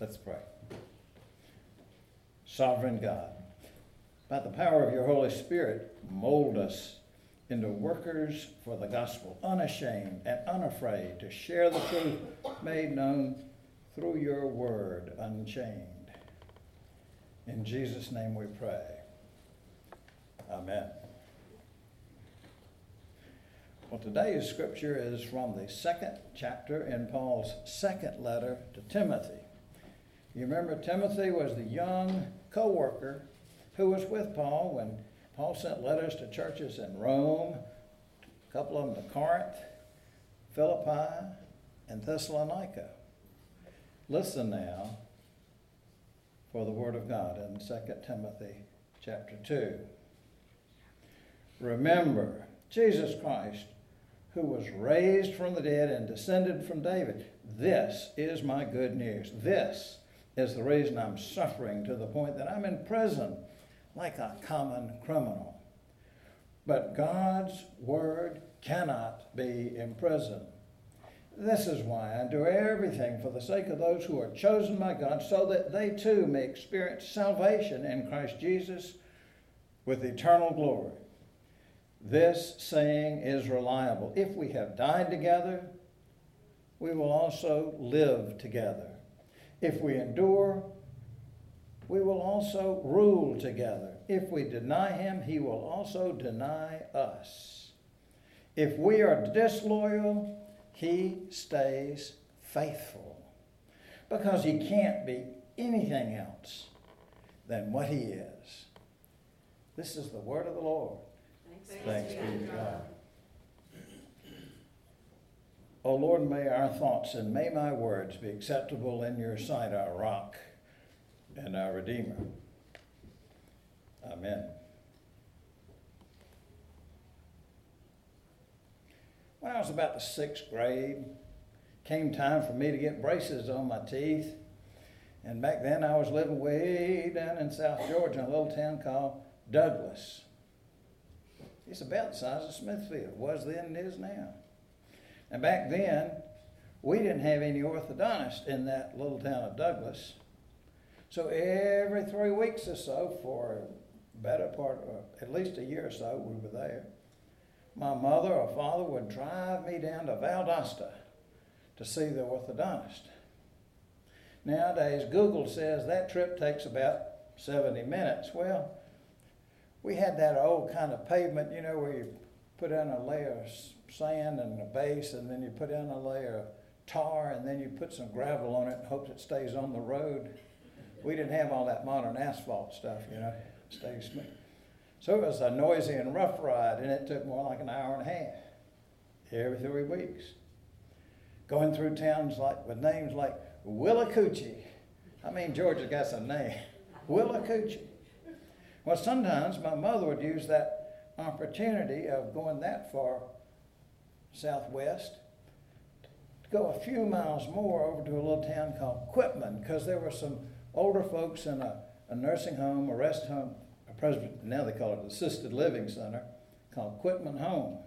Let's pray. Sovereign God, by the power of your Holy Spirit, mold us into workers for the gospel, unashamed and unafraid to share the truth made known through your word unchained. In Jesus' name we pray. Amen. Well, today's scripture is from the second chapter in Paul's second letter to Timothy. You remember Timothy was the young co worker who was with Paul when Paul sent letters to churches in Rome, a couple of them to Corinth, Philippi, and Thessalonica. Listen now for the word of God in 2 Timothy chapter 2. Remember Jesus Christ, who was raised from the dead and descended from David. This is my good news. This is the reason I'm suffering to the point that I'm in prison like a common criminal. But God's word cannot be imprisoned. This is why I do everything for the sake of those who are chosen by God, so that they too may experience salvation in Christ Jesus with eternal glory. This saying is reliable. If we have died together, we will also live together. If we endure, we will also rule together. If we deny him, he will also deny us. If we are disloyal, he stays faithful because he can't be anything else than what he is. This is the word of the Lord. Thanks, Thanks be to God. O Lord, may our thoughts and may my words be acceptable in your sight, our rock and our Redeemer. Amen. When I was about the sixth grade, came time for me to get braces on my teeth. And back then I was living way down in South Georgia in a little town called Douglas. It's about the size of Smithfield, was then and is now. And back then, we didn't have any orthodontist in that little town of Douglas. So every three weeks or so, for a better part, of, at least a year or so, we were there. My mother or father would drive me down to Valdosta to see the orthodontist. Nowadays, Google says that trip takes about 70 minutes. Well, we had that old kind of pavement, you know, where you put in a layer of sand and a base, and then you put in a layer of tar, and then you put some gravel on it and hopes it stays on the road we didn't have all that modern asphalt stuff, you know, stay smooth. So it was a noisy and rough ride, and it took more like an hour and a half every three weeks. Going through towns like with names like Willacoochee. I mean, Georgia got some name. Willacoochee. Well, sometimes my mother would use that opportunity of going that far southwest to go a few miles more over to a little town called Quitman because there were some older folks in a, a nursing home, a rest home, a presbytery, now they call it assisted living center, called Quitman Home.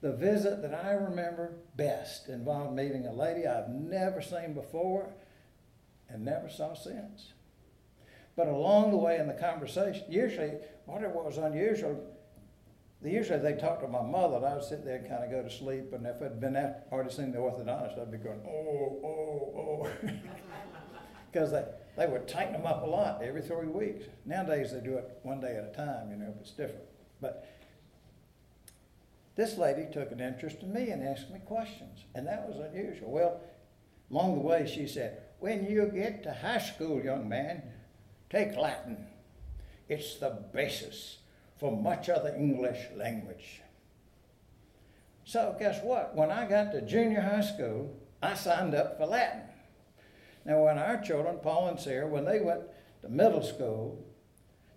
The visit that I remember best involved meeting a lady I've never seen before and never saw since. But along the way in the conversation, usually, whatever was unusual, usually they talked to my mother, and I would sit there and kind of go to sleep. And if I'd been already seen the orthodontist, I'd be going, oh, oh, oh. because they, they would tighten them up a lot every three weeks. Nowadays they do it one day at a time, you know, if it's different. But this lady took an interest in me and asked me questions, and that was unusual. Well, along the way she said, When you get to high school, young man, take Latin. It's the basis for much of the English language. So, guess what? When I got to junior high school, I signed up for Latin. Now, when our children, Paul and Sarah, when they went to middle school,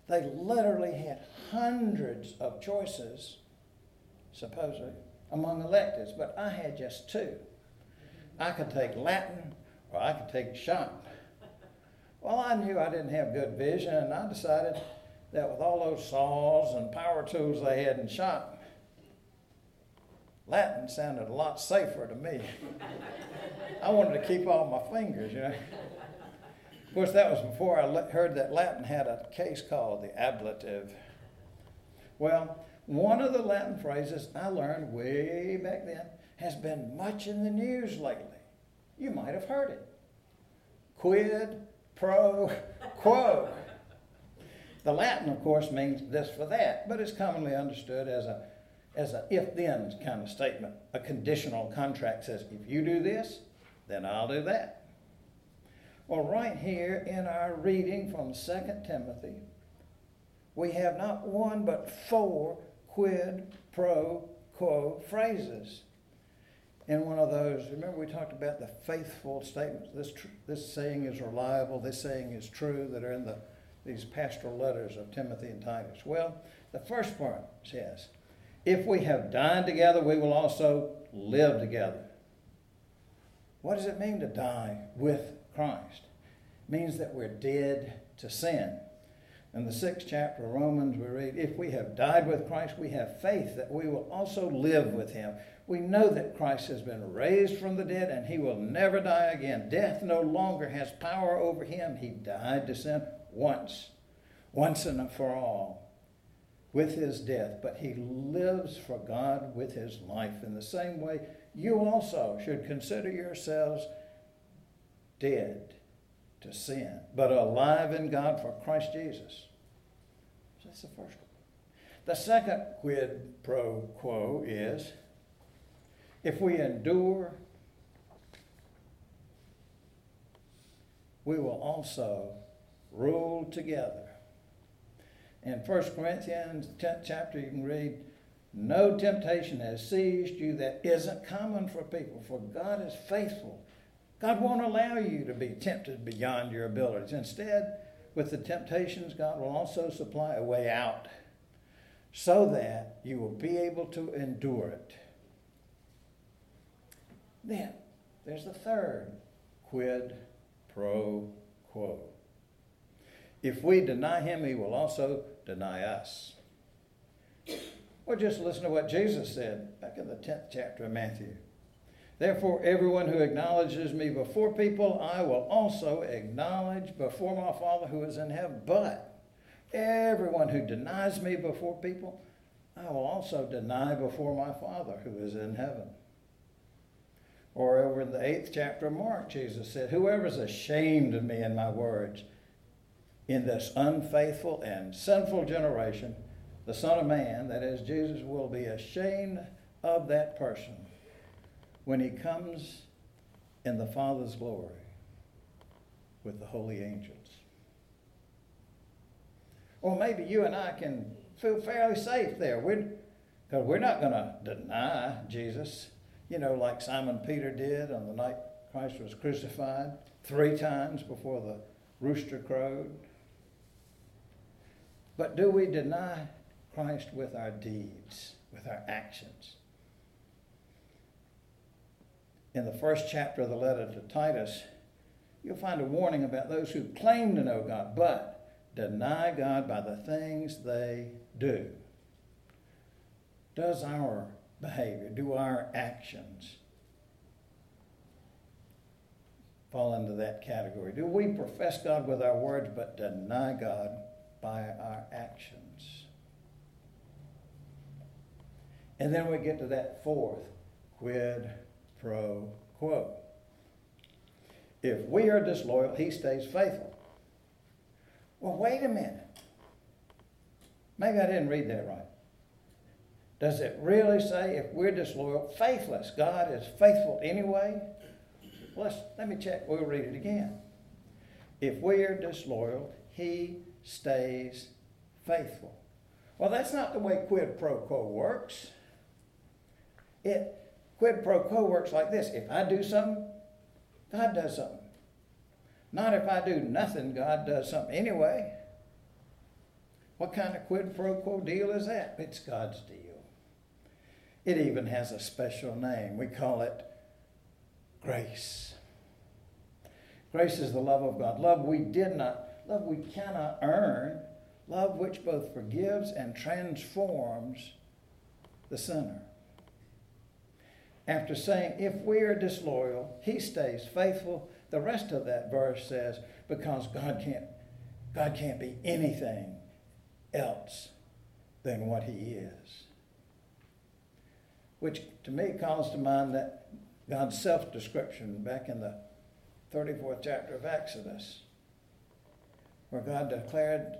they literally had hundreds of choices, supposedly, among electives, but I had just two. I could take Latin or I could take shop. Well, I knew I didn't have good vision, and I decided that with all those saws and power tools they had in shop, Latin sounded a lot safer to me. I wanted to keep all my fingers, you know. Of course, that was before I heard that Latin had a case called the ablative. Well, one of the Latin phrases I learned way back then has been much in the news lately. You might have heard it. Quid pro quo. The Latin, of course, means this for that, but it's commonly understood as a as a if then kind of statement. A conditional contract says, if you do this, then I'll do that. Well, right here in our reading from 2 Timothy, we have not one but four quid pro quo phrases. In one of those, remember we talked about the faithful statements. This, tr- this saying is reliable, this saying is true, that are in the, these pastoral letters of Timothy and Titus. Well, the first part says, If we have died together, we will also live together. What does it mean to die with Christ? It means that we're dead to sin. In the sixth chapter of Romans, we read, If we have died with Christ, we have faith that we will also live with him. We know that Christ has been raised from the dead and he will never die again. Death no longer has power over him. He died to sin once, once and for all, with his death, but he lives for God with his life. In the same way, you also should consider yourselves dead to sin, but alive in God for Christ Jesus. So that's the first one. The second quid pro quo is if we endure, we will also rule together. In 1 Corinthians 10th chapter, you can read, No temptation has seized you that isn't common for people, for God is faithful God won't allow you to be tempted beyond your abilities. Instead, with the temptations, God will also supply a way out so that you will be able to endure it. Then, there's the third quid pro quo. If we deny him, he will also deny us. Or just listen to what Jesus said back in the 10th chapter of Matthew. Therefore, everyone who acknowledges me before people, I will also acknowledge before my Father who is in heaven. But everyone who denies me before people, I will also deny before my Father who is in heaven. Or over in the eighth chapter of Mark, Jesus said, Whoever is ashamed of me and my words in this unfaithful and sinful generation, the Son of Man, that is Jesus, will be ashamed of that person when he comes in the Father's glory with the holy angels. Or maybe you and I can feel fairly safe there. Because we're, we're not going to deny Jesus, you know, like Simon Peter did on the night Christ was crucified, three times before the rooster crowed. But do we deny Christ with our deeds, with our actions? in the first chapter of the letter to Titus, you'll find a warning about those who claim to know God, but deny God by the things they do. Does our behavior, do our actions fall into that category? Do we profess God with our words but deny God by our actions? And then we get to that fourth quid pro quo. If we are disloyal, he stays faithful. Well, wait a minute. Maybe I didn't read that right. Does it really say if we're disloyal, faithless, God is faithful anyway? Let's, let me check. We'll read it again. If we are disloyal, he stays faithful. Well, that's not the way quid pro quo works. It Quid pro quo works like this if I do something, God does something. Not if I do nothing, God does something anyway. What kind of quid pro quo deal is that? It's God's deal. It even has a special name. We call it grace. Grace is the love of God. Love we did not, love we cannot earn, love which both forgives and transforms the sinner after saying, If we are disloyal, he stays faithful, the rest of that verse says, because God can't, God can't be anything else than what he is. Which to me calls to mind that God's self description back in the 34th chapter of Exodus, where God declared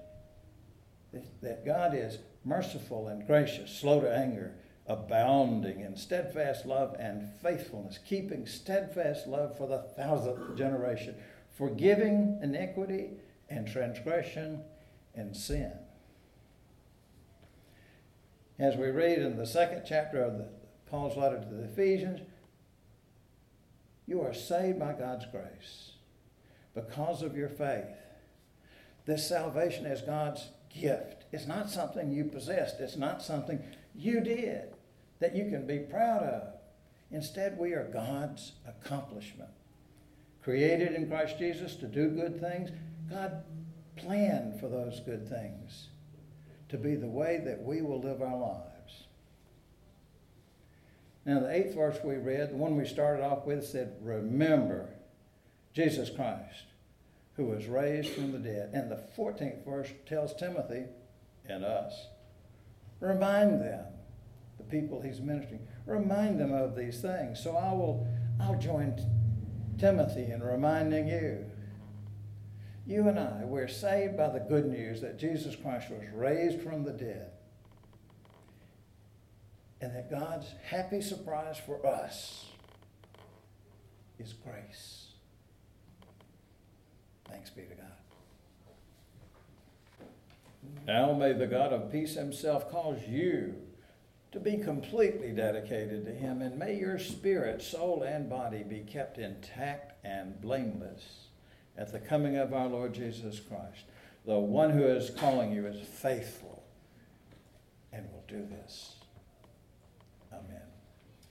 that God is merciful and gracious, slow to anger, abounding in steadfast love and faithfulness, keeping steadfast love for the thousandth generation, forgiving iniquity and transgression and sin. As we read in the second chapter of the, Paul's letter to the Ephesians, you are saved by God's grace because of your faith. This salvation is God's gift. It's not something you possessed, it's not something you did that you can be proud of. Instead, we are God's accomplishment. Created in Christ Jesus to do good things, God planned for those good things to be the way that we will live our lives. Now, the eighth verse we read, the one we started off with, said, Remember Jesus Christ, who was raised from the dead. And the 14th verse tells Timothy and us, Remind them, the people he's ministering, remind them of these things. So I will, I'll join Timothy in reminding you you and I, we're saved by the good news that Jesus Christ was raised from the dead. And that God's happy surprise for us is grace. Thanks be to God. Now may the God of peace himself cause you to be completely dedicated to him, and may your spirit, soul, and body be kept intact and blameless at the coming of our Lord Jesus Christ. The one who is calling you is faithful and will do this.